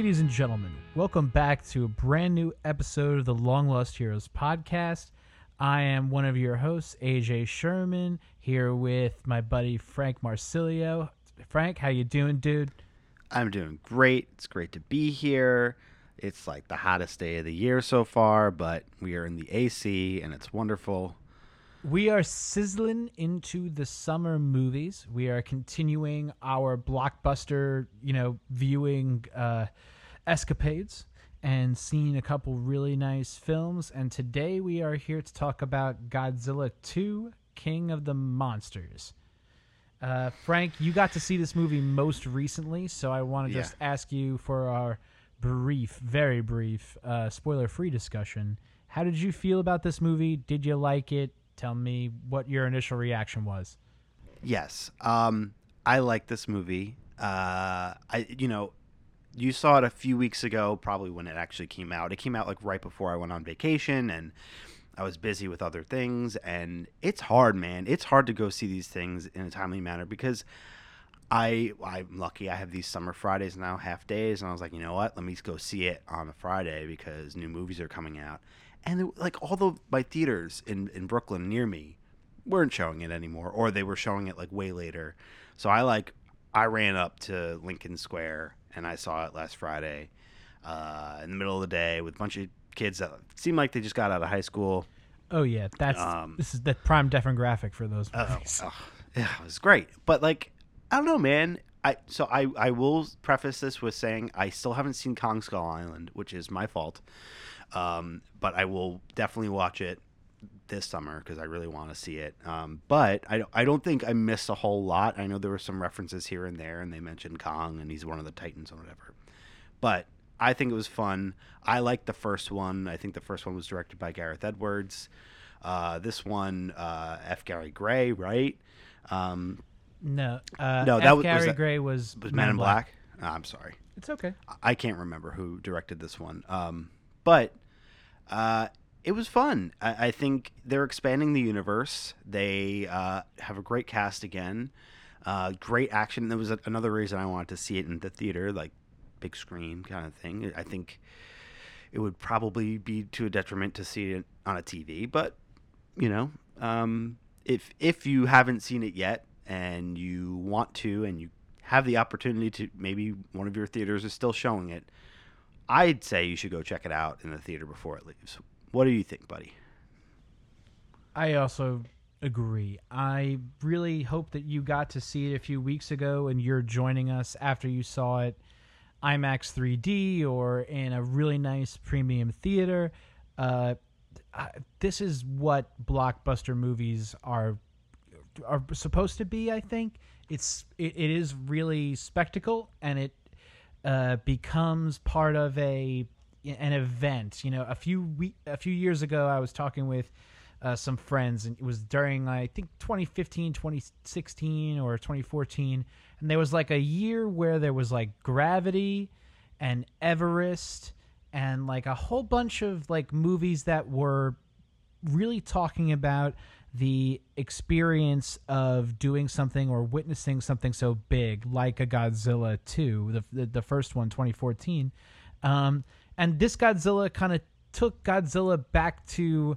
ladies and gentlemen, welcome back to a brand new episode of the Long Lost Heroes podcast. I am one of your hosts, AJ Sherman, here with my buddy Frank Marsilio. Frank, how you doing, dude? I'm doing great. It's great to be here. It's like the hottest day of the year so far, but we are in the AC and it's wonderful. We are sizzling into the summer movies. We are continuing our blockbuster, you know, viewing uh, escapades and seeing a couple really nice films. And today we are here to talk about Godzilla 2 King of the Monsters. Uh, Frank, you got to see this movie most recently, so I want to Yeah. just ask you for our brief, very brief, uh, spoiler free discussion. How did you feel about this movie? Did you like it? Tell me what your initial reaction was. Yes. Um I like this movie. Uh I you know, you saw it a few weeks ago, probably when it actually came out. It came out like right before I went on vacation and I was busy with other things and it's hard, man. It's hard to go see these things in a timely manner because I I'm lucky I have these summer Fridays now, half days, and I was like, you know what? Let me go see it on a Friday because new movies are coming out. And it, like all the my theaters in in Brooklyn near me weren't showing it anymore, or they were showing it like way later. So I like I ran up to Lincoln Square and I saw it last Friday uh, in the middle of the day with a bunch of kids that seemed like they just got out of high school. Oh yeah, that's Um, this is the prime demographic for those Oh, movies. oh, yeah, it was great. But like, I don't know, man. I so I I will preface this with saying I still haven't seen Kong Skull Island, which is my fault. Um, but I will definitely watch it this summer because I really want to see it. Um, but I don't- I don't think I missed a whole lot. I know there were some references here and there, and they mentioned Kong and he's one of the Titans or whatever. But I think it was fun. I liked the first one. I think the first one was directed by Gareth Edwards. Uh, this one, uh, F. Gary Gray, right? Um, No, uh, No, F. that was- was Gary that- Gray was, was Men in Black. Ah, I'm sorry. It's okay. I can't remember who directed this one. Um, but uh, it was fun. I, I think they're expanding the universe. They uh, have a great cast again. Uh, great action. There was a, another reason I wanted to see it in the theater, like big screen kind of thing. I think it would probably be to a detriment to see it on a TV, but you know, um, if if you haven't seen it yet and you want to, and you have the opportunity to, maybe one of your theaters is still showing it. I'd say you should go check it out in the theater before it leaves. What do you think, buddy? I also agree. I really hope that you got to see it a few weeks ago and you're joining us after you saw it IMAX 3D or in a really nice premium theater. Uh, this is what blockbuster movies are are supposed to be. I think it's it, it is really spectacle and it uh, becomes part of a an event. You know, a few we, a few years ago, I was talking with uh, some friends, and it was during I think 2015, 2016, or 2014, and there was like a year where there was like Gravity and Everest and like a whole bunch of like movies that were really talking about the experience of doing something or witnessing something so big like a Godzilla 2 the the, the first one 2014 um and this Godzilla kind of took Godzilla back to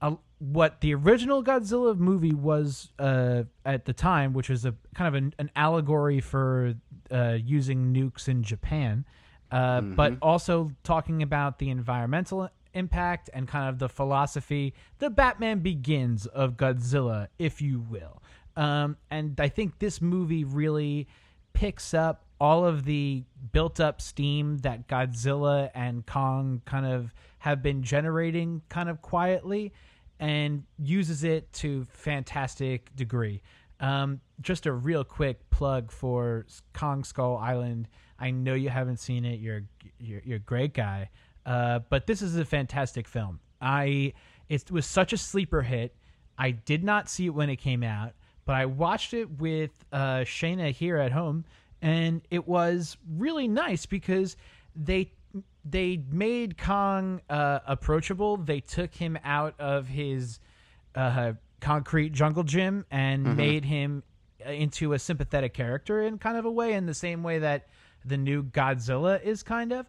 uh, what the original Godzilla movie was uh, at the time, which was a kind of an, an allegory for uh, using nukes in Japan, uh, but also talking about the environmental impact and kind of the philosophy, the Batman Begins of Godzilla, if you will. Um, and I think this movie really picks up all of the built up steam that Godzilla and Kong kind of have been generating kind of quietly and uses it to fantastic degree. Um, just a real quick plug for Kong Skull Island. I know you haven't seen it. You're you're, you're a great guy, uh, but this is a fantastic film. I it was such a sleeper hit. I did not see it when it came out, but I watched it with uh, Shayna here at home, and it was really nice because they they made Kong uh, approachable. They took him out of his uh, concrete jungle gym and made him into a sympathetic character in kind of a way, in the same way that the new Godzilla is kind of.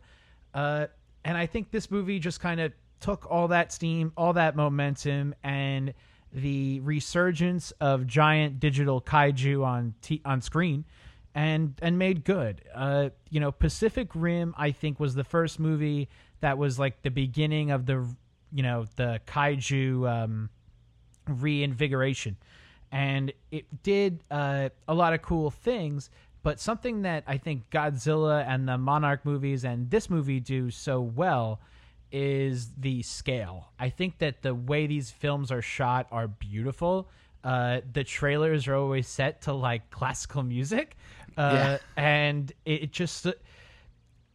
Uh, and I think this movie just kind of took all that steam, all that momentum, and the resurgence of giant digital kaiju on t- on screen, and and made good. Uh, you know, Pacific Rim, I think, was the first movie that was like the beginning of the you know the kaiju um, reinvigoration, and it did uh, a lot of cool things. But something that I think Godzilla and the Monarch movies and this movie do so well is the scale. I think that the way these films are shot are beautiful. Uh, the trailers are always set to like classical music, uh, Yeah. and it just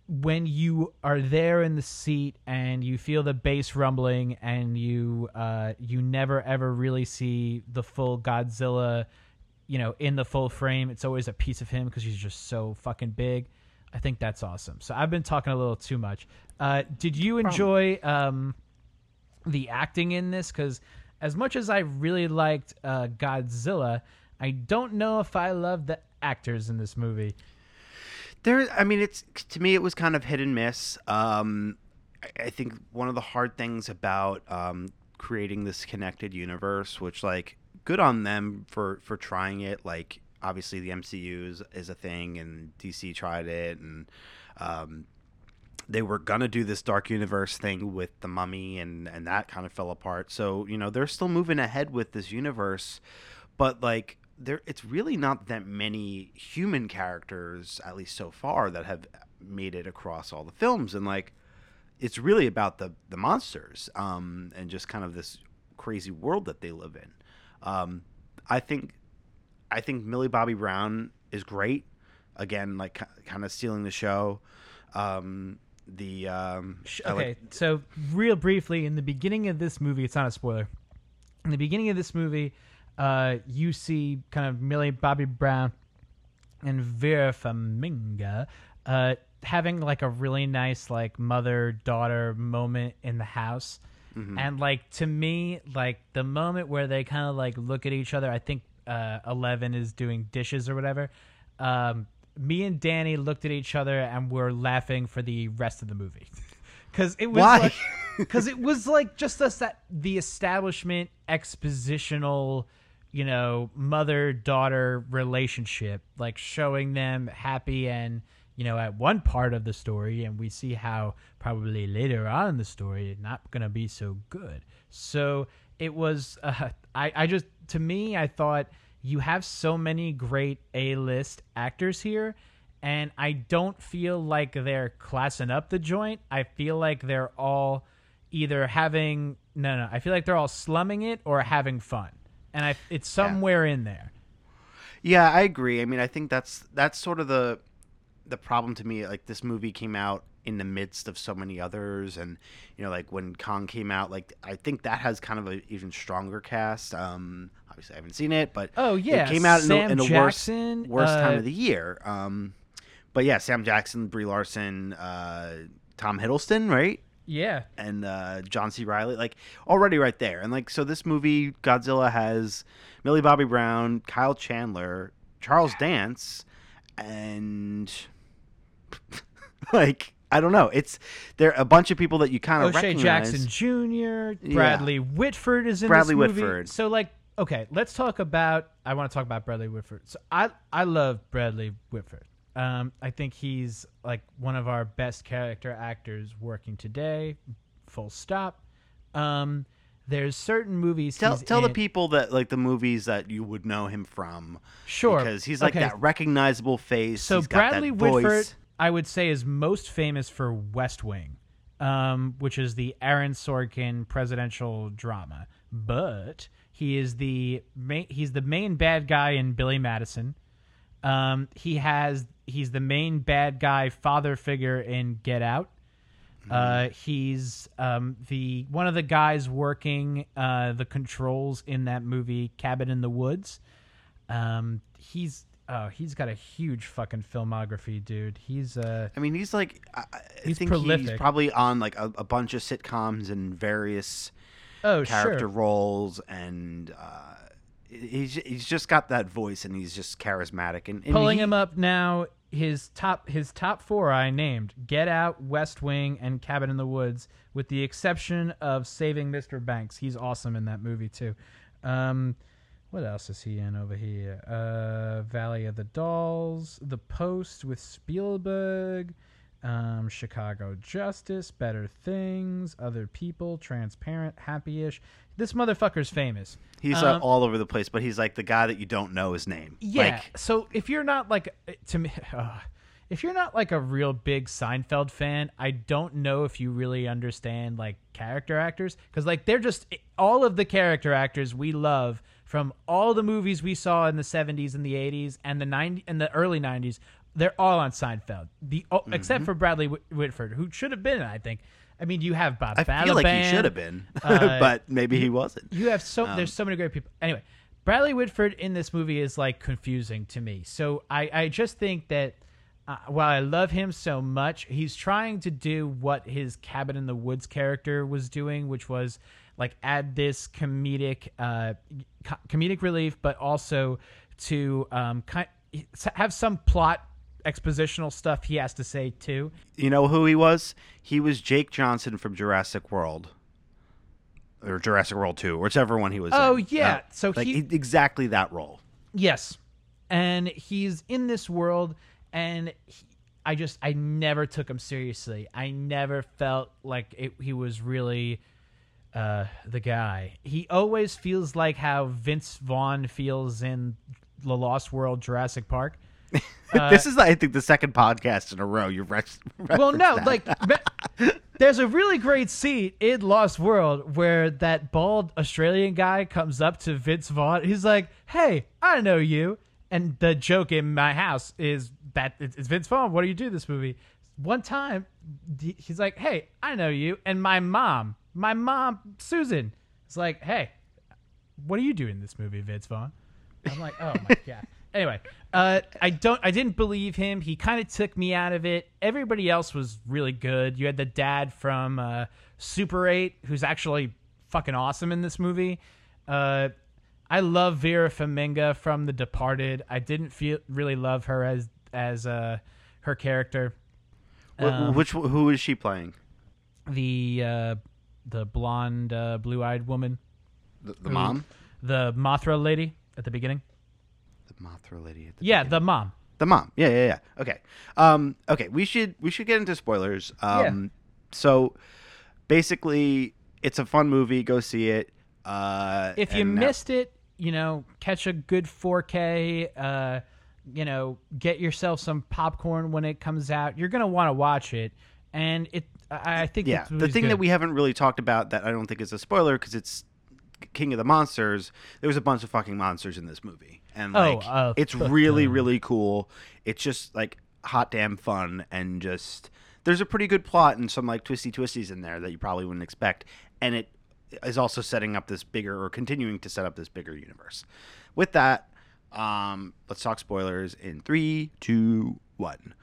when you are there in the seat and you feel the bass rumbling and you uh, you never ever really see the full Godzilla, you know, in the full frame. It's always a piece of him because he's just so fucking big. I think that's awesome. So I've been talking a little too much. Uh, did you enjoy um, the acting in this? Because as much as I really liked uh, Godzilla, I don't know if I love the actors in this movie. There, I mean, it's to me, it was kind of hit and miss. Um, I, I think one of the hard things about um, creating this connected universe, which like good on them for for trying it. Like obviously the MCU is, is a thing, and DC tried it, and um, they were gonna do this dark universe thing with the Mummy, and and that kind of fell apart. So you know they're still moving ahead with this universe, but like there it's really not that many human characters at least so far that have made it across all the films and like it's really about the the monsters um and just kind of this crazy world that they live in um i think i think millie bobby brown is great again like kind of stealing the show um the um Okay, like- so real briefly, in the beginning of this movie, it's not a spoiler. In the beginning of this movie, uh, you see kind of Millie Bobby Brown and Vera Farmiga uh, having like a really nice like mother daughter moment in the house. And like to me, like the moment where they kind of like look at each other, I think uh, Eleven is doing dishes or whatever. Um, me and Danny looked at each other and were laughing for the rest of the movie because it was Why? because it was like just us that the establishment expositional you know mother daughter relationship like showing them happy and you know at one part of the story and we see how probably later on in the story it's not gonna be so good. So it was uh, I, I just to me i thought you have so many great a-list actors here and i don't feel like they're classing up the joint. I feel like they're all either having no no i feel like they're all slumming it or having fun. And i it's somewhere in there. Yeah, I agree. I mean, I think that's that's sort of the the problem to me. Like this movie came out in the midst of so many others, and you know, like when Kong came out, like I think that has kind of an even stronger cast. Um, obviously, I haven't seen it, but Oh, yeah, it came out in the, in the Jackson, worst worst time uh, of the year. Um, but yeah, Sam Jackson, Brie Larson, uh, Tom Hiddleston, right? yeah and uh, John C. Reilly, like already right there. And like so, this movie Godzilla has Millie Bobby Brown, Kyle Chandler, Charles Dance, and like I don't know. It's there are a bunch of people that you kind of O'Shea recognize. Jackson Jr. Bradley Whitford is in Bradley this movie. Whitford. So like, okay, let's talk about. I want to talk about Bradley Whitford. So I I love Bradley Whitford. Um, I think he's like one of our best character actors working today. Full stop. Um, there's certain movies. Tell tell the people that like the movies that you would know him from. Sure, because he's like okay. that recognizable face. So He's got Bradley that voice. I would say, is most famous for West Wing, um, which is the Aaron Sorkin presidential drama. But he is the main, he's the main bad guy in Billy Madison. Um, he has he's the main bad guy father figure in Get Out. Uh, he's um, the one of the guys working uh, the controls in that movie Cabin in the Woods. Um, he's oh, he's got a huge fucking filmography, dude. He's uh, I mean, he's like I, I He's think he's prolific. probably on like a, a bunch of sitcoms and various oh character sure, roles and uh, he's he's just got that voice and he's just charismatic and, and pulling he- him up now. his top his top four I named Get Out, West Wing, and Cabin in the Woods, with the exception of Saving Mr. Banks. He's awesome in that movie too. Um, what else is he in over here? Uh, Valley of the Dolls, The Post with Spielberg, um, Chicago Justice, Better Things, Other People, Transparent, Happy-ish. This motherfucker's famous. He's Um, uh, all over the place, but he's like the guy that you don't know his name. Yeah. Like, so if you're not like to me, uh, if you're not like a real big Seinfeld fan, I don't know if you really understand like character actors because like they're just all of the character actors we love from all the movies we saw in the 70s and the 80s and the 90 and the early 90s. They're all on Seinfeld. The oh, Mm-hmm. except for Bradley Whitford, who should have been. I think. I mean, you have Bob. I feel like he should have been, uh, but maybe he wasn't. you have so Um, there's so many great people. Anyway, Bradley Whitford in this movie is like confusing to me. So I I just think that uh, while I love him so much, he's trying to do what his Cabin in the Woods character was doing, which was like add this comedic uh co- comedic relief, but also to um kind have some plot expositional stuff he has to say too. You know who he was? He was Jake Johnson from Jurassic World. Or Jurassic World 2, whichever one he was Oh, in. yeah. Uh, So like, he- exactly that role. Yes, and he's in this world, and he, I just I never took him seriously. I never felt like it, he was really uh, the guy. He always feels like how Vince Vaughn feels in the Lost World Jurassic Park. this is, I think, the second podcast in a row you've rex- Well, no, that. like there's a really great scene in Lost World where that bald Australian guy comes up to Vince Vaughn. He's like, "Hey, I know you." And the joke in my house is that it's it's Vince Vaughn. What do you do this movie? One time, he's like, "Hey, I know you." And my mom, my mom Susan, is like, "Hey, what are you doing in this movie, Vince Vaughn?" I'm like, oh my god. Anyway, uh, I don't. I didn't believe him. He kind of took me out of it. Everybody else was really good. You had the dad from uh, Super Eight, who's actually fucking awesome in this movie. Uh, I love Vera Farmiga from The Departed. I didn't feel really love her as as uh, her character. Um, Which who is she playing? The uh, the blonde, uh, blue eyed woman, The, the mom? the Mothra lady at the beginning. The Mothra lady. At the Yeah, beginning. the mom. The mom. Yeah, yeah, yeah. Okay. Um, okay, we should we should get into spoilers. Um so basically it's a fun movie, go see it. Uh if you and now- missed it, you know, catch a good 4K. Uh, you know, get yourself some popcorn when it comes out. You're gonna want to watch it, and it. I, I think Yeah, the thing good. that we haven't really talked about that I don't think is a spoiler because it's King of the Monsters. There was a bunch of fucking monsters in this movie, and Oh, like uh, it's really really cool. It's just like hot damn fun, and just there's a pretty good plot and some like twisty twisties in there that you probably wouldn't expect, and it is also setting up this bigger or continuing to set up this bigger universe. With that, um, let's talk spoilers in three, two, one.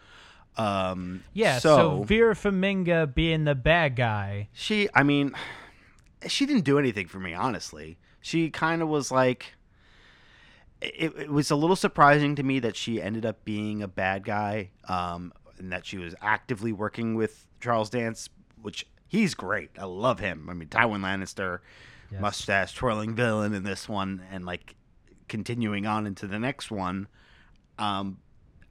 Um, yeah. So, so Vera Farmiga being the bad guy. she, I mean, she didn't do anything for me, honestly. She kind of was like, it, it was a little surprising to me that she ended up being a bad guy, um, and that she was actively working with Charles Dance, which he's great. I love him. I mean, Tywin Lannister, Yes. mustache twirling villain in this one, and like continuing on into the next one. Um,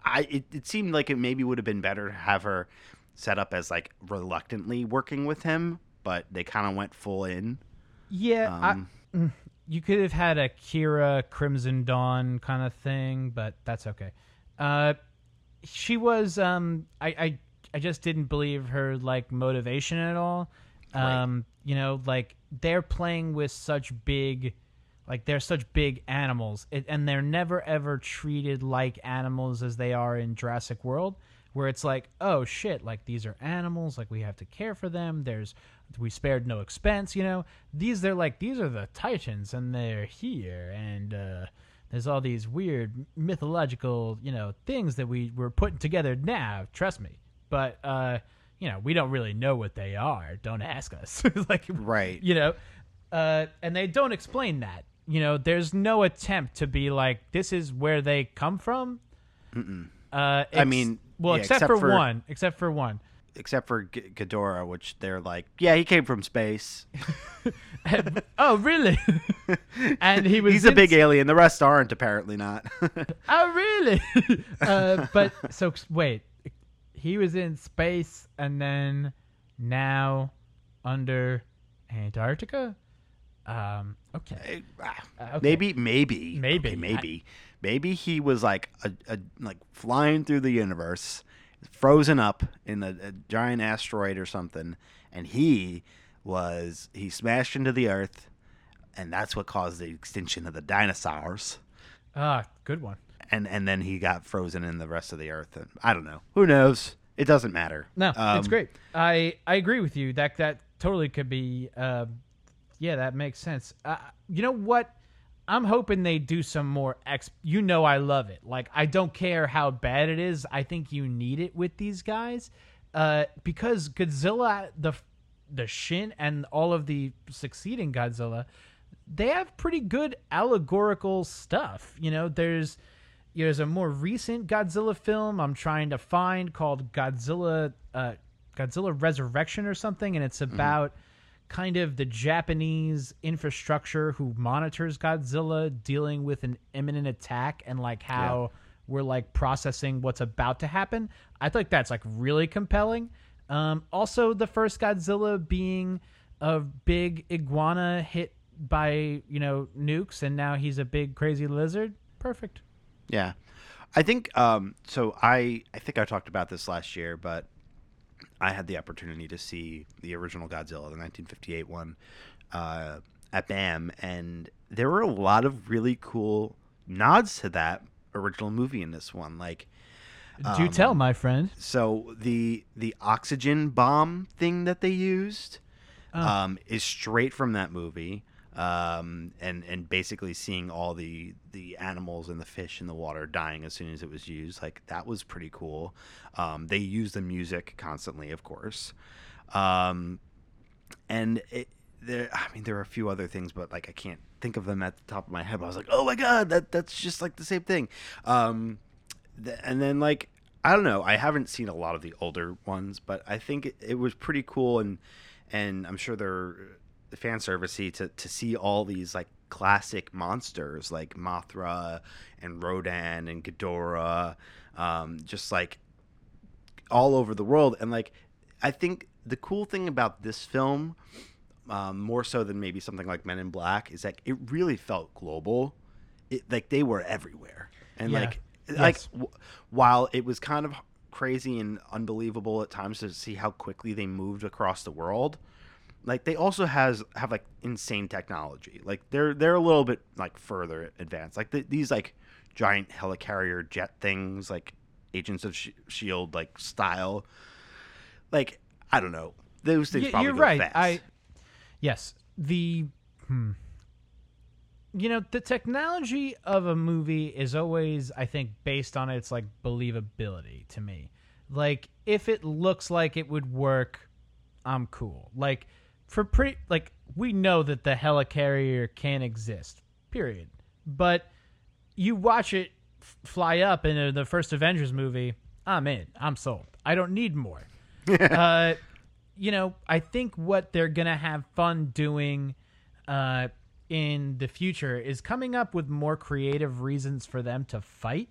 I it, it seemed like it maybe would have been better to have her set up as like reluctantly working with him, but they kind of went full in. Yeah. Um, I, mm, you could have had a Qi'ra Crimson Dawn kind of thing, but that's okay. Uh, she was. Um, I, I I just didn't believe her like motivation at all. Um, you know, like they're playing with such big, like they're such big animals, it, and they're never ever treated like animals as they are in Jurassic World, where it's like, oh shit, like these are animals, like we have to care for them. There's we spared no expense, you know. These they're like these are the Titans, and they're here, and uh, there's all these weird mythological, you know, things that we we're putting together now. Trust me, but uh, you know, we don't really know what they are. Don't ask us. like, Right. You know, uh, and they don't explain that. You know, there's no attempt to be like, this is where they come from. Uh, I mean, well, yeah, except, except for, for- one, except for one. except for G- Ghidorah, which they're like, yeah, he came from space. oh, really? and he was He's a in big alien. The rest aren't apparently not. Oh, really? uh, but so wait, he was in space and then now under Antarctica. Um. Okay. Uh, okay. Maybe, maybe, Maybe. okay, maybe, maybe he was like a, a like flying through the universe, frozen up in a, a giant asteroid or something, and he was he smashed into the Earth, and that's what caused the extinction of the dinosaurs. Ah, good one. And and then he got frozen in the rest of the Earth, and I don't know. Who knows? It doesn't matter. No, it's Um, great. I I agree with you. That that totally could be. Uh, yeah, that makes sense. Uh, you know what? I'm hoping they do some more ex. You know, I love it. Like, I don't care how bad it is. I think you need it with these guys, uh, because Godzilla, the the Shin, and all of the succeeding Godzilla, they have pretty good allegorical stuff. You know, there's there's a more recent Godzilla film I'm trying to find called Godzilla uh, Godzilla Resurrection or something, and it's about kind of the Japanese infrastructure who monitors Godzilla dealing with an imminent attack and like how we're like processing what's about to happen. I think that's like really compelling. Um, also, the first Godzilla being a big iguana hit by you know nukes, and now he's a big crazy lizard. Perfect. Yeah, I think um, so. I I think I talked about this last year, but I had the opportunity to see the original Godzilla, the 1958 one, uh, at BAM, and there were a lot of really cool nods to that original movie in this one. Like, Do tell, my friend. so the the oxygen bomb thing that they used um, is straight from that movie. Um, and and basically seeing all the the animals and the fish in the water dying as soon as it was used, like that was pretty cool. Um, they use the music constantly, of course. Um, and it, there, I mean, there are a few other things, but like I can't think of them at the top of my head. I was like, oh my god, that that's just like the same thing. Um, th- and then like I don't know, I haven't seen a lot of the older ones, but I think it, it was pretty cool, and and I'm sure they're fan servicey to to see all these like classic monsters like Mothra and Rodan and Ghidorah, um, just like all over the world. And like, I think the cool thing about this film, um, more so than maybe something like Men in Black, is that it really felt global. It like they were everywhere, and Yeah. like like w- while it was kind of crazy and unbelievable at times to see how quickly they moved across the world like they also has have like insane technology like they're they're a little bit like further advanced like the, these like giant helicarrier jet things like agents of Sh- shield like style like i don't know those things Y- probably you're right. fast. I yes, the hmm. You know, the technology of a movie is always, I think, based on its like believability to me. Like, if it looks like it would work, I'm cool. Like, for pretty, like, we know that the helicarrier can exist, period. But you watch it f- fly up in the first Avengers movie, I'm in. I'm sold. I don't need more. uh, you know, I think what they're gonna have fun doing uh, in the future is coming up with more creative reasons for them to fight.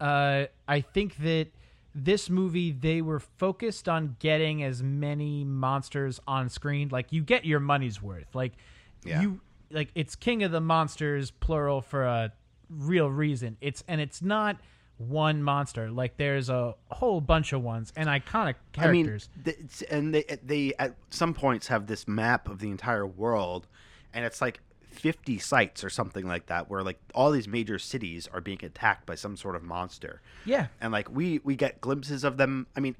Uh, I think that this movie they were focused on getting as many monsters on screen. Like you get your money's worth. Like Yeah. you like it's King of the Monsters plural for a real reason. It's and it's not one monster. Like there's a whole bunch of ones and iconic characters. I mean, and they they at some points have this map of the entire world, and it's like fifty sites or something like that, where like all these major cities are being attacked by some sort of monster. yeah. and like we we get glimpses of them. I mean,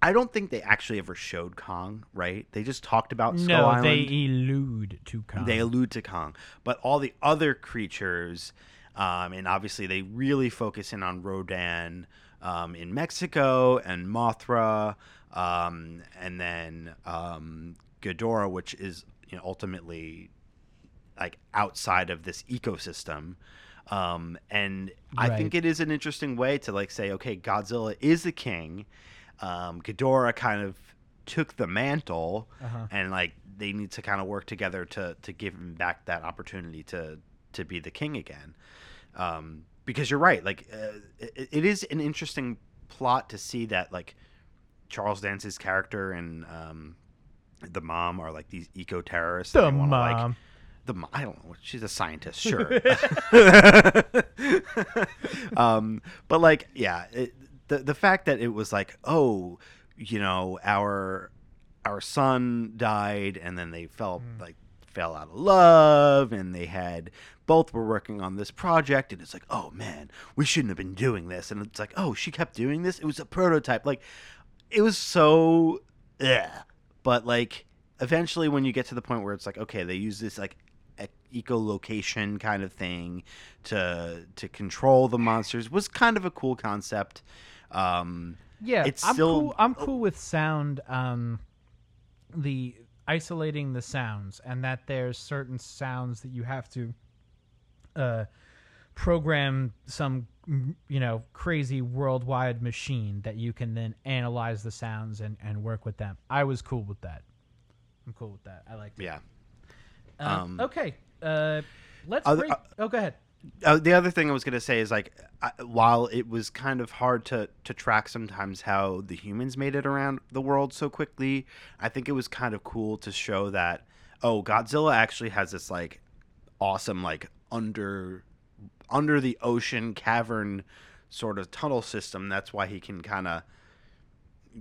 I don't think they actually ever showed Kong, right? They just talked about Skull No, Island. they elude to Kong. They allude to Kong, but all the other creatures, um, and obviously they really focus in on Rodan um, in Mexico and Mothra, um, and then um, Ghidorah, which is you know, ultimately like outside of this ecosystem. Um, and I think it is an interesting way to like say, okay, Godzilla is the king. Um, Ghidorah kind of took the mantle, Uh-huh. and like they need to kind of work together to to give him back that opportunity to to be the king again. Um, because you're right, like uh, it, it is an interesting plot to see that like Charles Dance's character and um, the mom are like these eco terrorists. The mom. The I don't know. She's a scientist, sure. um, but like, yeah, it, the the fact that it was like, oh, you know, our our son died, and then they fell like fell out of love, and they had both were working on this project, and it's like, oh man, we shouldn't have been doing this, and it's like, oh, she kept doing this. It was a prototype, like it was so, yeah. But like, eventually, when you get to the point where it's like, okay, they use this like echolocation kind of thing to to control the monsters was kind of a cool concept. Um, Yeah, It's I'm still- cool. I'm cool with sound. Um, the isolating the sounds, and that there's certain sounds that you have to uh, program some, you know, crazy worldwide machine that you can then analyze the sounds and and work with them. I was cool with that. I'm cool with that. I like. yeah. Um, um, okay. Uh, let's. Other- break- oh, go ahead. Uh, the other thing I was gonna say is like, I, while it was kind of hard to to track sometimes how the humans made it around the world so quickly, I think it was kind of cool to show that oh, Godzilla actually has this like awesome like under under the ocean cavern sort of tunnel system. That's why he can kind of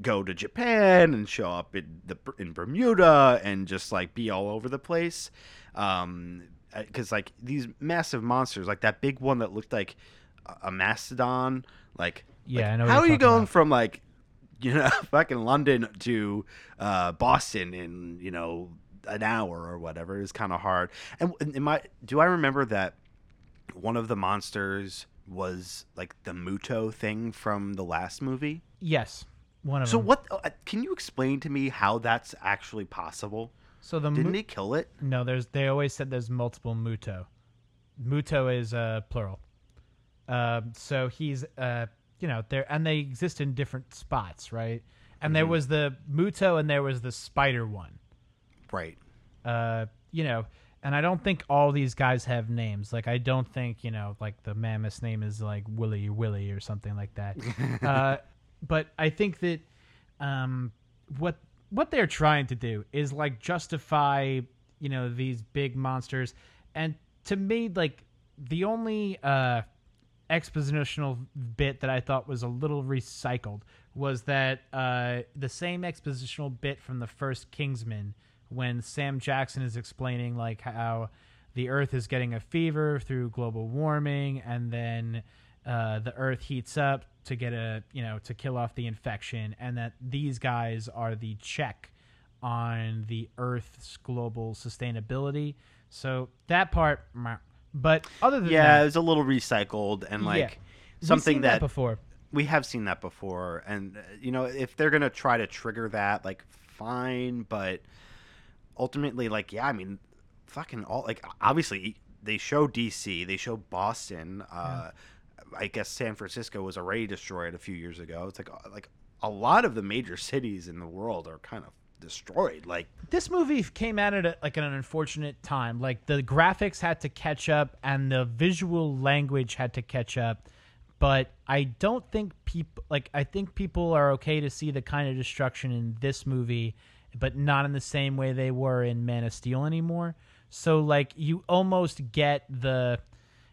go to Japan and show up in the in Bermuda and just like be all over the place. Um, because like these massive monsters, like that big one that looked like a- mastodon, like Yeah, like, I know How you're you going about. from like you know fucking London to uh, Boston in you know an hour or whatever is kind of hard. And and am I do I remember that one of the monsters was like the Muto thing from the last movie? Yes, one of So them. what? uh, Can you explain to me how that's actually possible? So the Didn't he kill it? No, there's. They always said there's multiple Muto. Muto is uh, plural. Um, so he's, uh, you know, there, and they exist in different spots, right? And there was the Muto, and there was the Spider one. Right. Uh, you know, and I don't think all these guys have names. Like, I don't think you know, like the mammoth's name is like Willy Willy or something like that. uh, but I think that um, what what they're trying to do is like justify you know these big monsters, and to me, like the only uh, expositional bit that I thought was a little recycled was that uh, the same expositional bit from the first Kingsman when Sam Jackson is explaining like how the Earth is getting a fever through global warming, and then uh, the Earth heats up to get a you know to kill off the infection, and that these guys are the check on the Earth's global sustainability. So that part, but other than that Yeah, that, it was a little recycled and like Yeah. something seen that, before. we have seen that before. And uh, you know, if they're gonna try to trigger that, like fine, but ultimately, like yeah, I mean, fucking all like obviously they show DC, they show Boston. Uh, I guess San Francisco was already destroyed a few years ago. It's like uh, like a lot of the major cities in the world are kind of destroyed. Like this movie came out at a, like an unfortunate time. Like the graphics had to catch up and the visual language had to catch up. But I don't think people like I think people are okay to see the kind of destruction in this movie, but not in the same way they were in Man of Steel anymore. So like you almost get the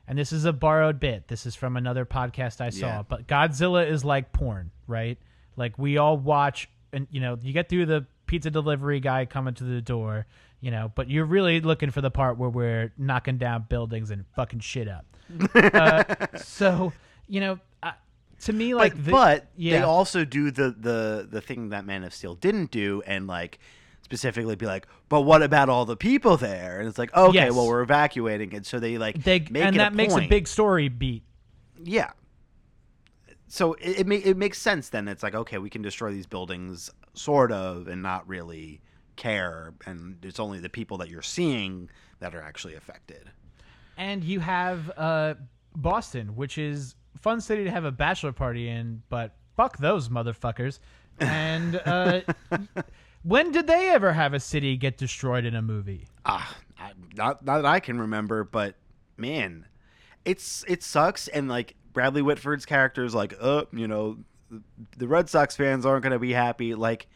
and this is a borrowed bit. This is from another podcast I saw. Yeah. But Godzilla is like porn, right? Like we all watch, and you know, you get through the pizza delivery guy coming to the door, you know, but you're really looking for the part where we're knocking down buildings and fucking shit up. uh, so you know, uh, to me, like, but, the- but they also do the the the thing that Man of Steel didn't do, and like specifically be like, but what about all the people there? And it's like, okay, Yes. well we're evacuating, and so they like they make and that makes a big story beat. yeah. So it it, ma- it makes sense then. It's like okay, we can destroy these buildings, sort of, and not really care, and it's only the people that you're seeing that are actually affected. and you have uh Boston, which is fun city to have a bachelor party in, but fuck those motherfuckers. And uh, when did they ever have a city get destroyed in a movie? Ah, I, not not that I can remember, but man, it's it sucks. And like Bradley Whitford's character is like, uh, you know, the Red Sox fans aren't going to be happy. Like,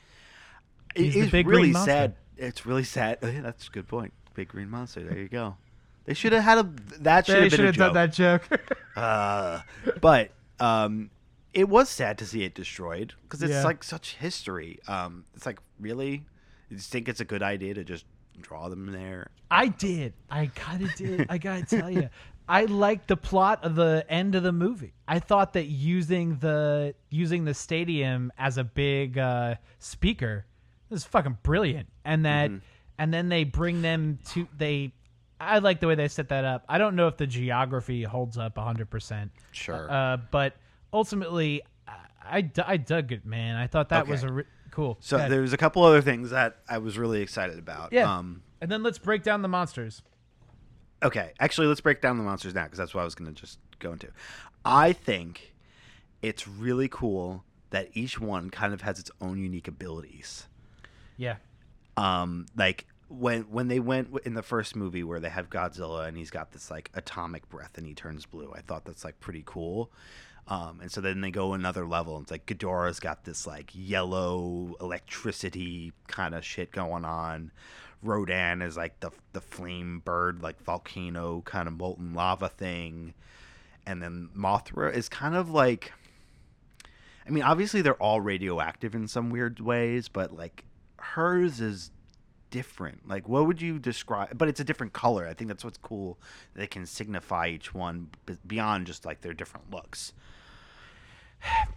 it- it's really sad. It's really sad. That's a good point. Big green monster. There you go. They should have had a. That should have been a joke. done that joke. Uh, but um, it was sad to see it destroyed because it's Yeah. like such history. Um, it's like really, you think it's a good idea to just draw them there. I did. I kind of did. I gotta tell you, I liked the plot of the end of the movie. I thought that using the using the stadium as a big uh, speaker was fucking brilliant, and that and then they bring them to they. I like the way they set that up. I don't know if the geography holds up 100%. Sure. Uh, but ultimately, I, I dug it, man. I thought that was a re- cool. So ahead. there's a couple other things that I was really excited about. Yeah. Um, and then let's break down the monsters. okay, actually, let's break down the monsters now because that's what I was going to just go into. I think it's really cool that each one kind of has its own unique abilities. Yeah. um like when when they went in the first movie where they have Godzilla and he's got this like atomic breath and he turns blue. I thought that's like pretty cool. Um, and so then they go another level. And it's like Ghidorah's got this like yellow electricity kind of shit going on. Rodan is like the the flame bird, like volcano kind of molten lava thing. And then Mothra is kind of like I mean, obviously they're all radioactive in some weird ways, but like hers is different. Like, what would you describe? But it's a different color. I think that's what's cool. They can signify each one beyond just like their different looks.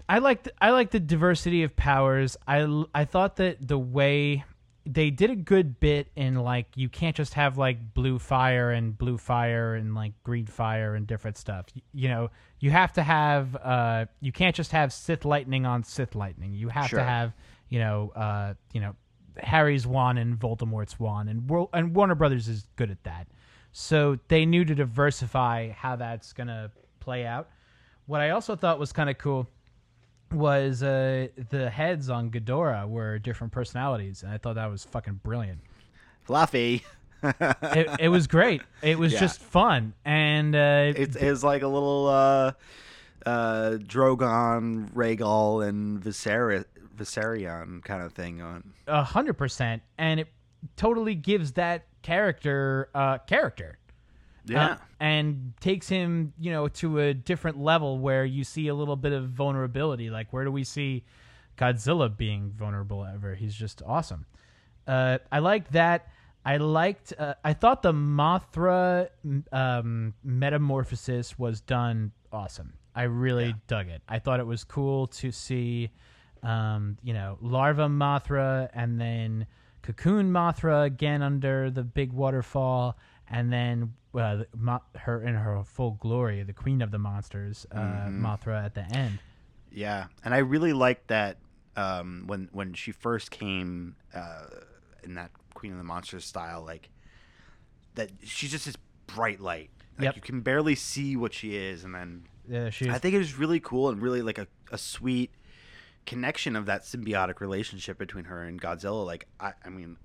I like the, I like the diversity of powers. I I thought that the way they did a good bit in like you can't just have like blue fire and blue fire and like green fire and different stuff. Y- You, know, you have to have uh you can't just have Sith lightning on Sith lightning. You have Sure. to have, you know, uh you know, Harry's wand and Voldemort's wand and and Warner Brothers is good at that. So they knew to diversify how that's going to play out. What I also thought was kind of cool was uh, the heads on Ghidorah were different personalities, and I thought that was fucking brilliant. Fluffy. It, it was great. It was Yeah. just fun, and uh, It's, it's like a little uh, uh, Drogon, Rhaegal, and Viser- Viserion kind of thing on. a hundred percent, and it totally gives that character uh, character. Yeah. uh, and takes him, you know, to a different level where you see a little bit of vulnerability. Like, where do we see Godzilla being vulnerable ever? He's just awesome. Uh, I liked that. I liked. Uh, I thought the Mothra um, metamorphosis was done awesome. I really dug it. I thought it was cool to see, um, you know, larva Mothra and then cocoon Mothra again under the big waterfall, and then uh, her in her full glory, the queen of the monsters, uh, Mothra at the end. Yeah, and I really liked that um, when when she first came uh, in that Queen of the Monsters style, like that she's just this bright light. Like Yep. you can barely see what she is, and then Uh, she I think it was really cool and really like a, a sweet connection of that symbiotic relationship between her and Godzilla. Like I, I mean,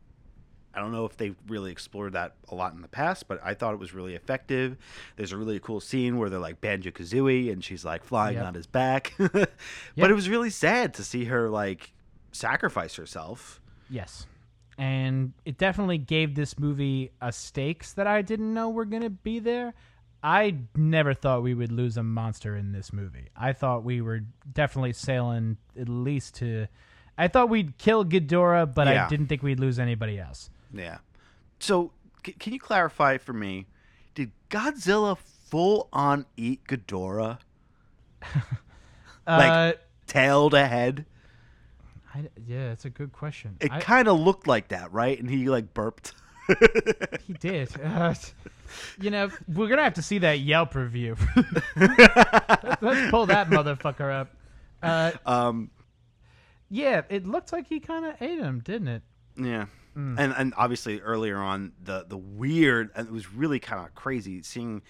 I don't know if they really explored that a lot in the past, but I thought it was really effective. There's a really cool scene where they're like Banjo Kazooie and she's like flying Yep. on his back. but Yep. it was really sad to see her like sacrifice herself. Yes. And it definitely gave this movie a stakes that I didn't know were going to be there. I never thought we would lose a monster in this movie. I thought we were definitely sailing at least to. I thought we'd kill Ghidorah, but Yeah. I didn't think we'd lose anybody else. Yeah. So c- can you clarify for me? Did Godzilla full on eat Ghidorah, Like- uh, tail to head? I, yeah, it's a good question. It kind of looked like that, right? And he like burped. he did. Uh, you know, we're gonna have to see that Yelp review. let's, let's pull that motherfucker up. Uh, um, Yeah, it looked like he kind of ate him, didn't it? yeah. Mm. And and obviously earlier on the the weird and it was really kind of crazy seeing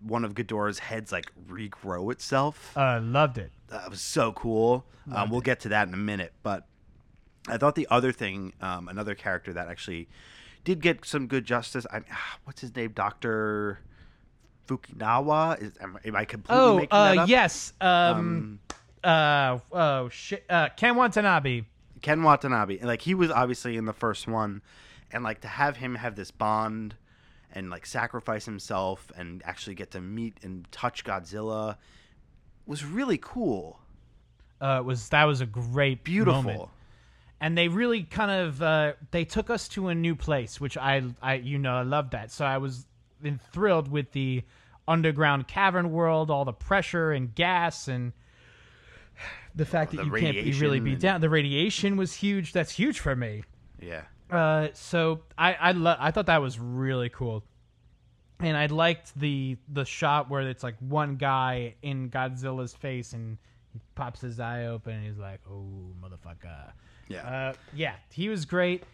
one of Ghidorah's heads like regrow itself. Uh, loved it. That was so cool. Um, we'll get to that in a minute, but I thought the other thing, um, another character that actually did get some good justice. I, what's his name, Doctor Fukinawa? Is am, am I completely Oh, making that uh, up? yes. Um, uh, oh shit. Uh, Ken Watanabe. Ken Watanabe. Like he was obviously in the first one, and like to have him have this bond and like sacrifice himself and actually get to meet and touch Godzilla was really cool. Uh, was that was a great Beautiful. moment. and they really kind of uh, they took us to a new place, which I I you know I love that. So I was thrilled with the underground cavern world, all the pressure and gas and the fact Oh, that the you can't be really be down. The radiation was huge. That's huge for me. Yeah. Uh, so I I lo- I thought that was really cool, and I liked the the shot where it's like one guy in Godzilla's face and he pops his eye open and he's like, "Oh motherfucker." Yeah. Uh, yeah, he was great.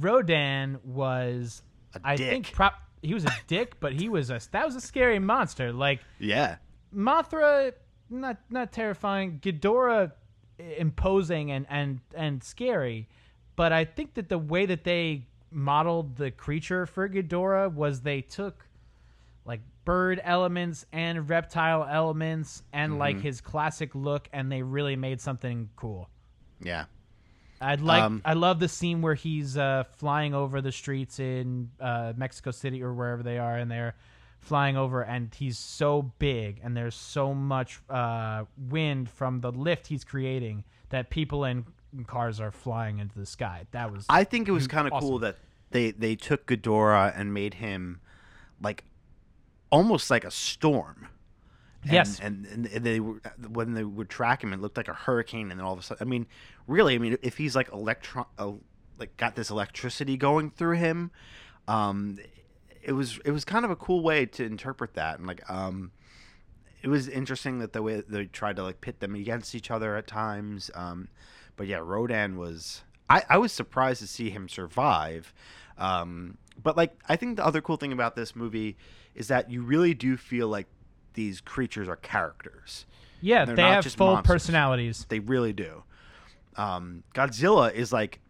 Rodan was, A I dick. think, prop. He was a dick, but he was a that was a scary monster. Like yeah. Mothra, not not terrifying. Ghidorah, imposing and and and scary. But I think that the way that they modeled the creature for Ghidorah was they took like bird elements and reptile elements and like his classic look, and they really made something cool. Yeah. I'd like Um, I love the scene where he's uh, flying over the streets in uh, Mexico City or wherever they are, and they're flying over, and he's so big, and there's so much uh, wind from the lift he's creating that people in cars are flying into the sky. That was I think it was kind of Awesome. cool that they they took Ghidorah and made him like almost like a storm. And, Yes. and, and they were when they would track him, it looked like a hurricane, and then all of a sudden, I mean, really, I mean, if he's like electron, uh, like got this electricity going through him, um, it was it was kind of a cool way to interpret that, and like, um, it was interesting that the way they tried to like pit them against each other at times. Um, but yeah, Rodan was. I, I was surprised to see him survive. Um, but like, I think the other cool thing about this movie is that you really do feel like these creatures are characters. yeah. They have full monsters. personalities. They really do. Um, Godzilla is like.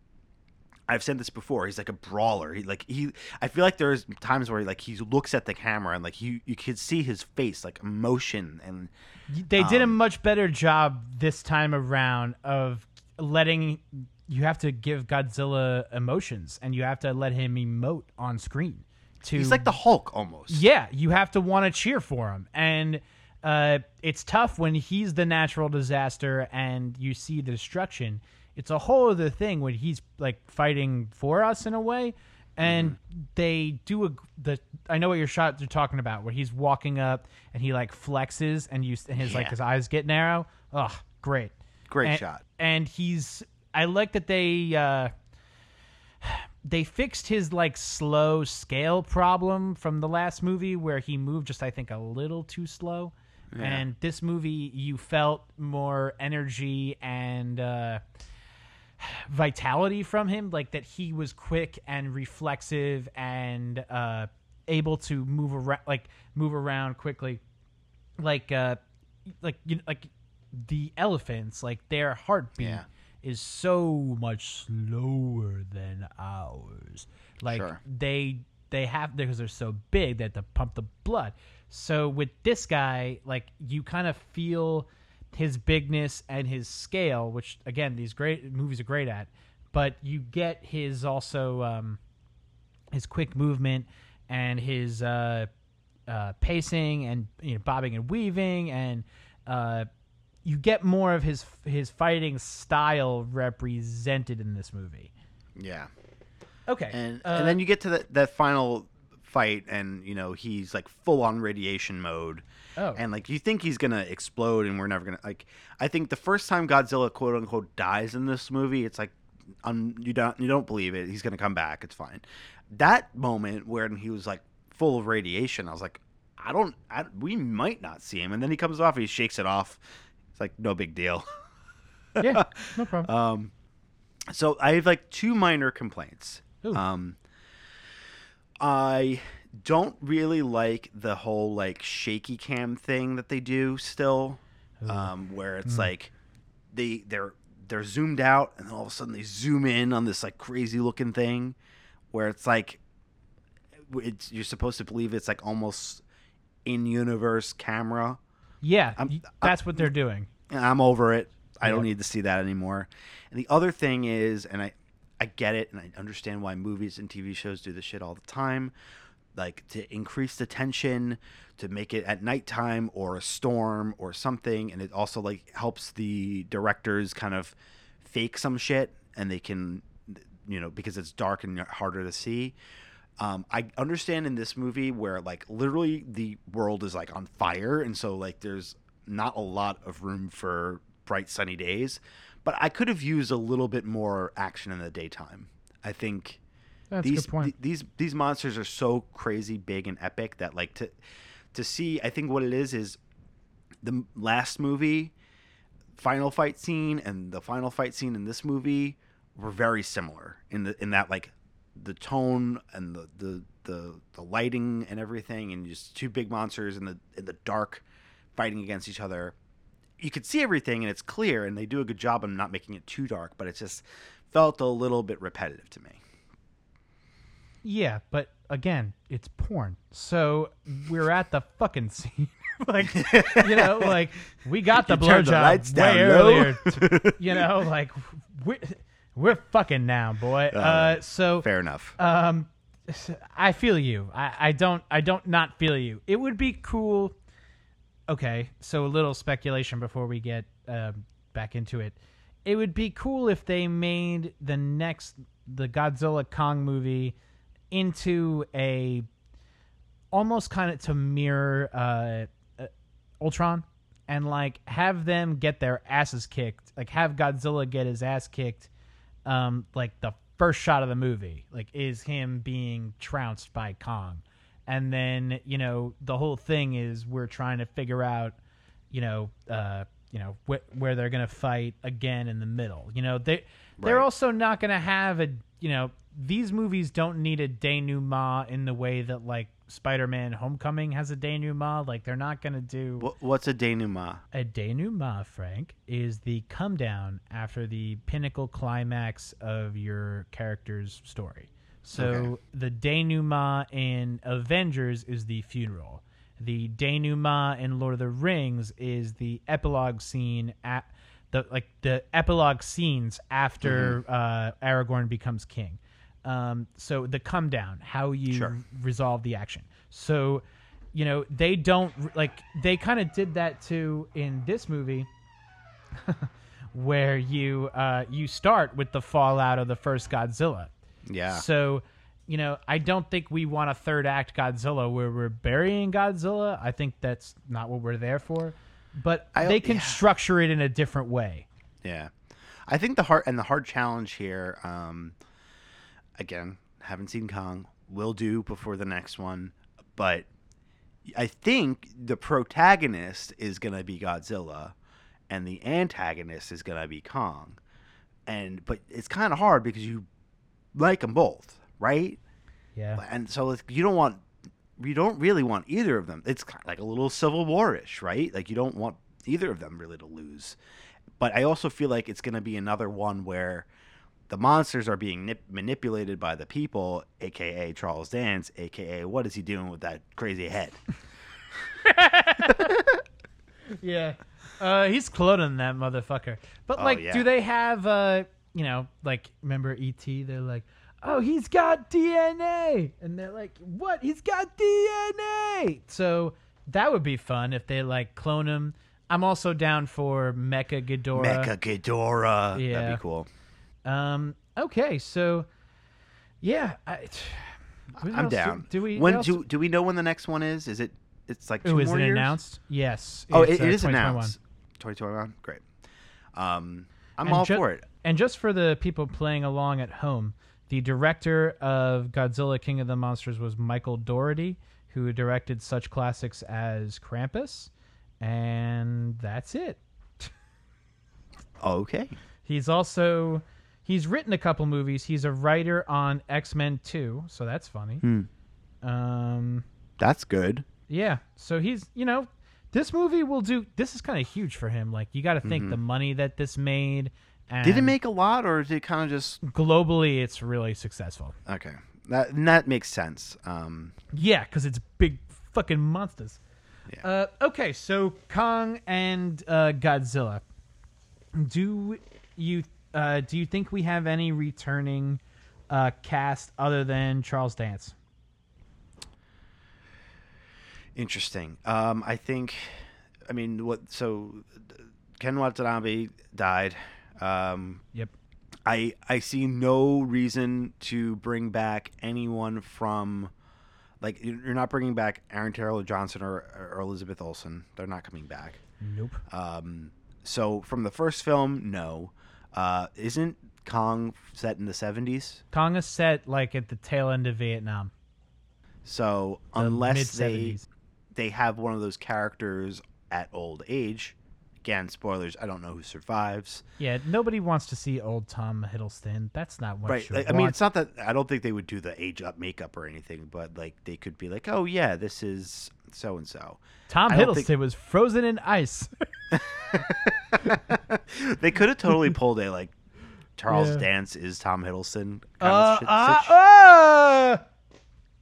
I've said this before. He's like a brawler. He like he. I feel like there's times where like he looks at the camera and like you you could see his face like emotion and They did a Um, much better job this time around of letting you have to give Godzilla emotions and you have to let him emote on screen. To he's like the Hulk almost. yeah, you have to want to cheer for him, and uh, it's tough when he's the natural disaster and you see the destruction. It's a whole other thing when he's like fighting for us in a way, and Mm-hmm. they do a the. I know what your shot you're talking about, where he's walking up and he like flexes and you and his like his eyes get narrow. Ugh, great, Great and, shot. And he's. I like that they. Uh, they fixed his like slow scale problem from the last movie where he moved just I think a little too slow. And this movie you felt more energy and uh vitality from him like that he was quick and reflexive and uh able to move around like move around quickly like uh like you know, like the elephants like their heartbeat Yeah. is so much slower than ours like Sure. they they have because they're so big they have to pump the blood so with this guy like you kind of feel his bigness and his scale which again these great movies are great at but you get his also um his quick movement and his uh, uh, pacing and you know bobbing and weaving and uh, you get more of his his fighting style represented in this movie. Yeah. Okay, and uh, and then you get to that that final fight and you know he's like full on radiation mode Oh. and like you think he's gonna explode and we're never gonna like i think the first time godzilla quote unquote dies in this movie it's like um, you don't you don't believe it he's gonna come back it's fine that moment when he was like full of radiation i was like i don't I, we might not see him and then he comes off he shakes it off it's like no big deal yeah, no problem. um, so I have like two minor complaints. Ooh. Um, I don't really like the whole like shaky cam thing that they do still, um, where it's like they they're they're zoomed out and then all of a sudden they zoom in on this like crazy looking thing, where it's like it's you're supposed to believe it's like almost in universe camera. Yeah, I'm- that's what they're doing. I'm over it. I don't need to see that anymore. And the other thing is, and I, I get it, and I understand why movies and TV shows do this shit all the time, like to increase the tension, to make it at nighttime or a storm or something, and it also like helps the directors kind of fake some shit, and they can, you know, because it's dark and harder to see. Um, I understand in this movie where like literally the world is like on fire, and so like there's not a lot of room for bright sunny days, but I could have used a little bit more action in the daytime. I think That's a these good point. th- these these monsters are so crazy big and epic that like to to see. I think what it is is the last movie final fight scene and the final fight scene in this movie were very similar in the in that like the tone and the the the, the lighting and everything and just two big monsters in the in the dark fighting against each other you could see everything and it's clear and they do a good job of not making it too dark but it just felt a little bit repetitive to me Yeah, but again, it's porn. So we're at the fucking scene. like, you know, like we got the blowjob way down earlier. t- you know, like we're, we're fucking now, boy. Uh, so fair enough um, I feel you. I, I don't. I don't not feel you. It would be cool. Okay, so a little speculation before we get um, back into it. It would be cool if they made the next the Godzilla Kong movie into a almost kind of to mirror uh, uh, Ultron and like have them get their asses kicked, like have Godzilla get his ass kicked, um, like the first shot of the movie, like is him being trounced by Kong, and then you know the whole thing is we're trying to figure out, you know, uh, you know wh- where they're gonna fight again in the middle. You know they they're also not gonna have a you know these movies don't need a denouement in the way that like Spider-Man: Homecoming has a denouement. Like they're not gonna do what's a denouement a denouement. Frank is the come down after the pinnacle climax of your character's story. So Okay. the denouement in Avengers is the funeral. The denouement in Lord of the Rings is the epilogue scene at the like the epilogue scenes after uh, Aragorn becomes king. Um, so the come down, how you Sure. resolve the action. So, you know, they don't like they kind of did that too in this movie, where you uh, you start with the fallout of the first Godzilla. yeah So, you know, I don't think we want a third act Godzilla where we're burying Godzilla. I think that's not what we're there for. But I- they can yeah. structure it in a different way. Yeah, I think the hard and the hard challenge here. Um, again, haven't seen Kong. Will do before the next one, but I think the protagonist is gonna be Godzilla, and the antagonist is gonna be Kong. And but it's kind of hard because you like them both, right? Yeah. And so you don't want you don't really want either of them. It's kind of like a little civil war-ish, right? Like you don't want either of them really to lose. But I also feel like it's going to be another one where the monsters are being nip- manipulated by the people, aka Charles Dance, aka what is he doing with that crazy head? Yeah. Uh, he's cloning that motherfucker. But Oh, like, yeah. do they have uh, you know, like remember ET? They're like, oh, he's got DNA, and they're like, what? He's got DNA. So that would be fun if they like clone him. I'm also down for Mecha Ghidorah. Mecha Ghidorah. Yeah. That'd be cool. Um. Okay. So, yeah. I, I'm do- down. Do, we? When do do we know when the next one is? Is it? It's like two Ooh, is more it years? announced? Yes. Oh, it's, it, uh, it is 2021. announced. 2021. Great. Um, I'm And all ju- for it. And just for the people playing along at home, the director of Godzilla King of the Monsters was Michael Dougherty, who directed such classics as Krampus, and that's it. Okay. He's also he's written a couple movies. He's a writer on X Men Two, so that's funny. Hmm. Um, That's good. yeah. So he's, you know, this movie will do. This is kind of huge for him. Like you got to think the money that this made. And Mm-hmm. Did it make a lot, or did it kind of just globally? It's really successful. okay? That and that makes sense. Um, Yeah, because it's big fucking monsters. Yeah. Uh, okay, so Kong and uh, Godzilla. Do you uh, do you think we have any returning uh, cast other than Charles Dance? Interesting. Um, I think, I mean, what? So, Ken Watanabe died. Um, Yep. I I see no reason to bring back anyone from, like, you're not bringing back Aaron Taylor Johnson or, or Elizabeth Olsen. They're not coming back. Nope. Um, so from the first film, no. Uh, isn't Kong set in the seventies? Kong is set like at the tail end of Vietnam. So the unless they they have one of those characters at old age. Again, spoilers. I don't know who survives. Yeah, nobody wants to see old Tom Hiddleston. That's not what right. Like, I mean, it's not that I don't think they would do the age up makeup or anything, but like they could be like, oh yeah, this is so and so. Tom Hiddleston think- was frozen in ice. They could have totally pulled a like Charles Yeah. Dance is Tom Hiddleston kind Uh, of shit. uh, uh,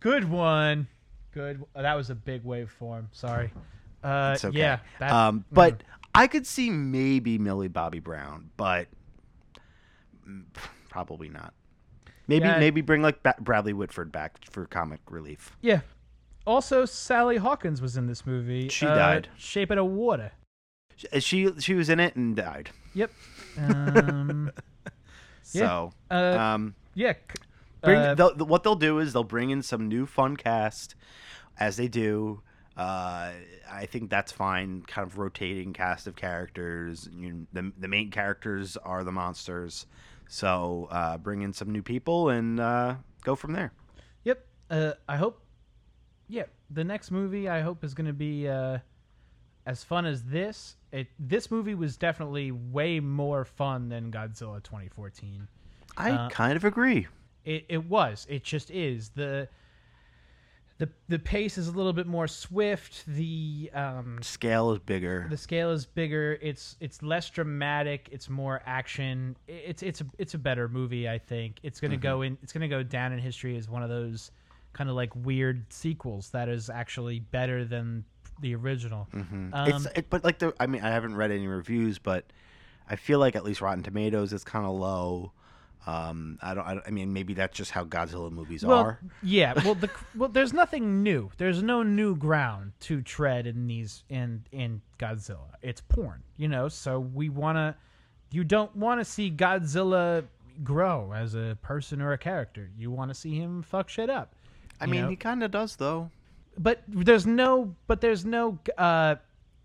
good one. Good. uh, That was a big wave waveform. Sorry. Uh, It's okay. Yeah. That, um, but I could see maybe Millie Bobby Brown, but mm, probably not. Maybe Yeah. maybe bring like ba- Bradley Whitford back for comic relief. yeah. Also, Sally Hawkins was in this movie. She uh, died. Shape of Water. She she was in it and died. Yep. Um, Yeah. So uh, um, yeah. bring uh, they'll, what they'll do is they'll bring in some new fun cast as they do. Uh, I think that's fine. Kind of rotating cast of characters. You, the the main characters are the monsters, so uh, bring in some new people and uh, go from there. Yep. Uh, I hope. Yeah, the next movie I hope is going to be uh, as fun as this. It this movie was definitely way more fun than Godzilla 2014. I Uh, kind of agree. It it was. It just is the. The, the pace is a little bit more swift. The um, Scale is bigger. the scale is bigger. It's it's less dramatic. It's more action. It's it's a it's a better movie. I think it's gonna go in. It's gonna go down in history as one of those kind of like weird sequels that is actually better than the original. Um, it's it, but like the I mean I haven't read any reviews, but I feel like at least Rotten Tomatoes is kind of low. Um, I don't, I don't. I mean, maybe that's just how Godzilla movies well, are. yeah. Well, the well, there's nothing new. There's no new ground to tread in these in in Godzilla. It's porn, you know. So we wanna. You don't want to see Godzilla grow as a person or a character. You want to see him fuck shit up. I mean, know? he kind of does though. but there's no but there's no uh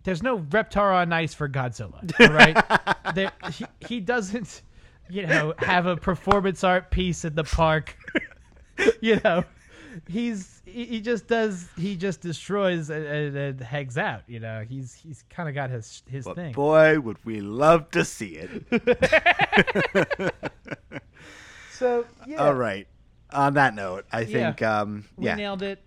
there's no reptar on ice for Godzilla, right? there, he, he doesn't, you know, have a performance art piece in the park. you know, he's he, he just does he just destroys and, and, and hangs out. You know, he's he's kind of got his his But thing. boy, would we love to see it. so yeah, All right. On that note, I Yeah. think um, we nailed it.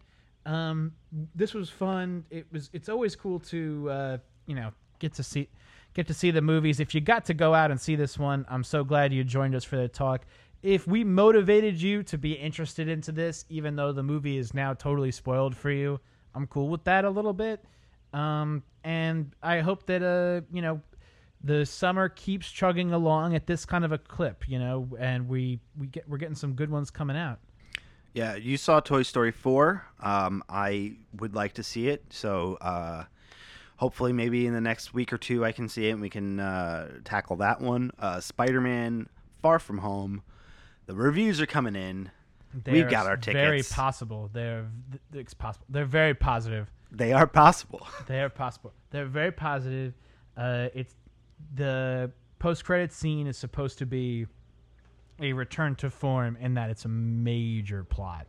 Um, this was fun. It was. It's always cool to uh, you know get to see get to see the movies. If you got to go out and see this one, I'm so glad you joined us for the talk. If we motivated you to be interested into this, even though the movie is now totally spoiled for you, I'm cool with that a little bit. Um, and I hope that uh, you know, the summer keeps chugging along at this kind of a clip, you know, and we we get we're getting some good ones coming out. yeah. You saw Toy Story four. Um, I would like to see it. So uh, hopefully, maybe in the next week or two, I can see it and we can uh, tackle that one. Uh, Spider Man Far From Home. The reviews are coming in. We've got our tickets. Very possible. They're it's possible. They're very positive. They are possible. They are possible. They're very positive. Uh, it's the post credit scene is supposed to be a return to form in that it's a major plot.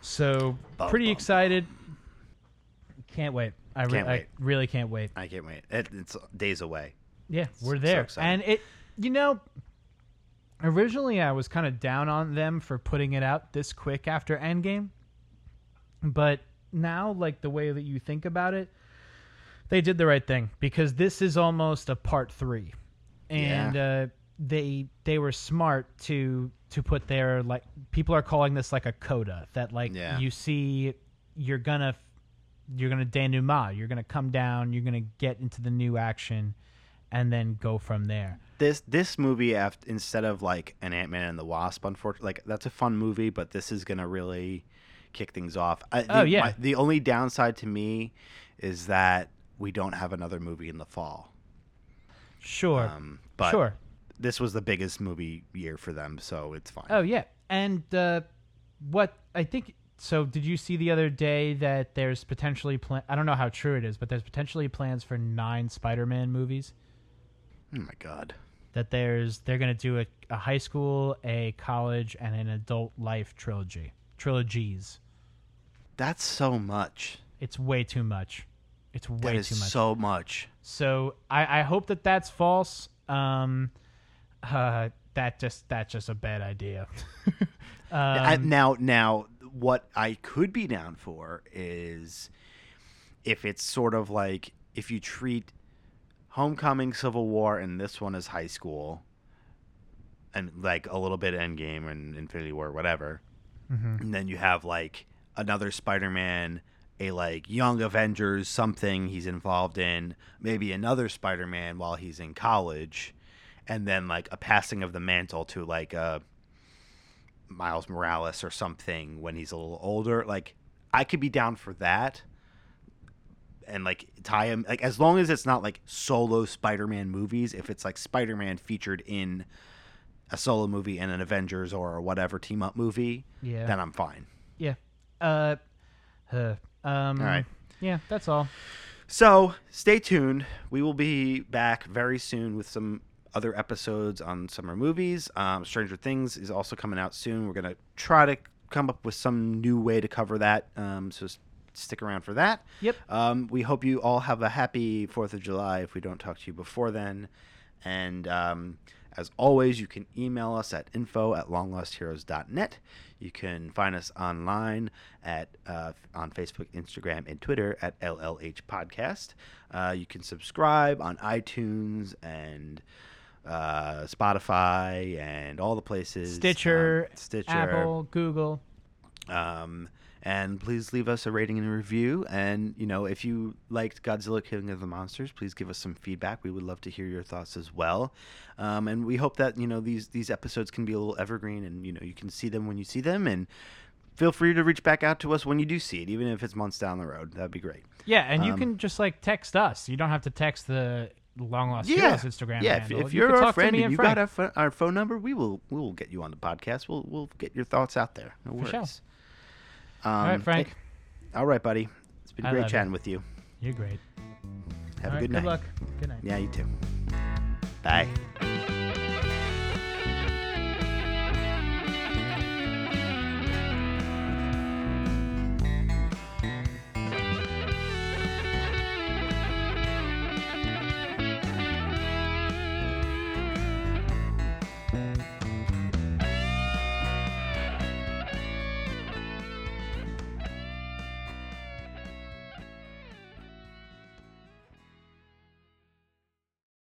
So pretty excited. Can't wait. I, re- Can't I really can't wait. I can't wait. It, it's days away. Yeah, we're there. excited. and it, you know, originally I was kind of down on them for putting it out this quick after Endgame. But now, like the way that you think about it, they did the right thing because this is almost a part three, and uh, they they were smart to to put their like people are calling this like a coda that like Yeah. you see you're gonna you're gonna denouement you're gonna come down you're gonna get into the new action and then go from there this this movie after, instead of like an ant-man and the wasp unfortunately like that's a fun movie but this is gonna really kick things off I, the, Oh, yeah. my- the only downside to me is that we don't have another movie in the fall sure um, but sure this was the biggest movie year for them so it's fine Oh yeah, and uh, what I think. So, did you see the other day that there's potentially plan? I don't know how true it is, but there's potentially plans for nine Spider-Man movies. oh my god That there's they're gonna do a, a high school, a college, and an adult life trilogy. Trilogies. that's so much It's way too much. It's way is too much. so much So I, I hope that that's false. Um, uh, that just that's just a bad idea. I- um, now, now, what I could be down for is if it's sort of like if you treat Homecoming, Civil War, and this one as high school, and like a little bit Endgame and Infinity War, whatever, mhm. and then you have like another Spider-Man, a like Young Avengers something he's involved in, maybe another Spider-Man while he's in college, and then like a passing of the mantle to like a Miles Morales or something when he's a little older. Like I could be down for that. And like tie him like as long as it's not like solo Spider-Man movies, if it's like Spider-Man featured in a solo movie and an Avengers or whatever team up movie, Yeah. then I'm fine. Yeah. Uh, uh um All right. Yeah, that's all. So stay tuned. We will be back very soon with some other episodes on summer movies. Um, Stranger Things is also coming out soon. We're gonna try to come up with some new way to cover that. Um, so stick around for that. Yep. Um, we hope you all have a happy Fourth of July. If we don't talk to you before then, and um, as always, you can email us at info at longlostheroes.net. You can find us online at uh, on Facebook, Instagram, and Twitter at LLH Podcast. Uh, you can subscribe on iTunes and uh, Spotify and all the places. Stitcher, um, Stitcher, Apple, Google. um, and please leave us a rating and a review. And you know, if you liked Godzilla King of the Monsters, please give us some feedback. We would love to hear your thoughts as well. Um, and we hope that you know these these episodes can be a little evergreen, and you know you can see them when you see them, and feel free to reach back out to us when you do see it, even if it's months down the road. That'd be great. Yeah, and you Um, can just like text us. You don't have to text the Long Lost Yeah, Heroes Instagram yeah. If, handle. if You you're our friend me and you Frank. got our, our phone number, we will we will get you on the podcast. We'll we'll get your thoughts out there. No For sure. Um, All right, Frank. hey- all right, buddy. It's been I great love you. chatting with you. You're great. Have All a right, good night. Good luck. Good night. Yeah, you too. Bye.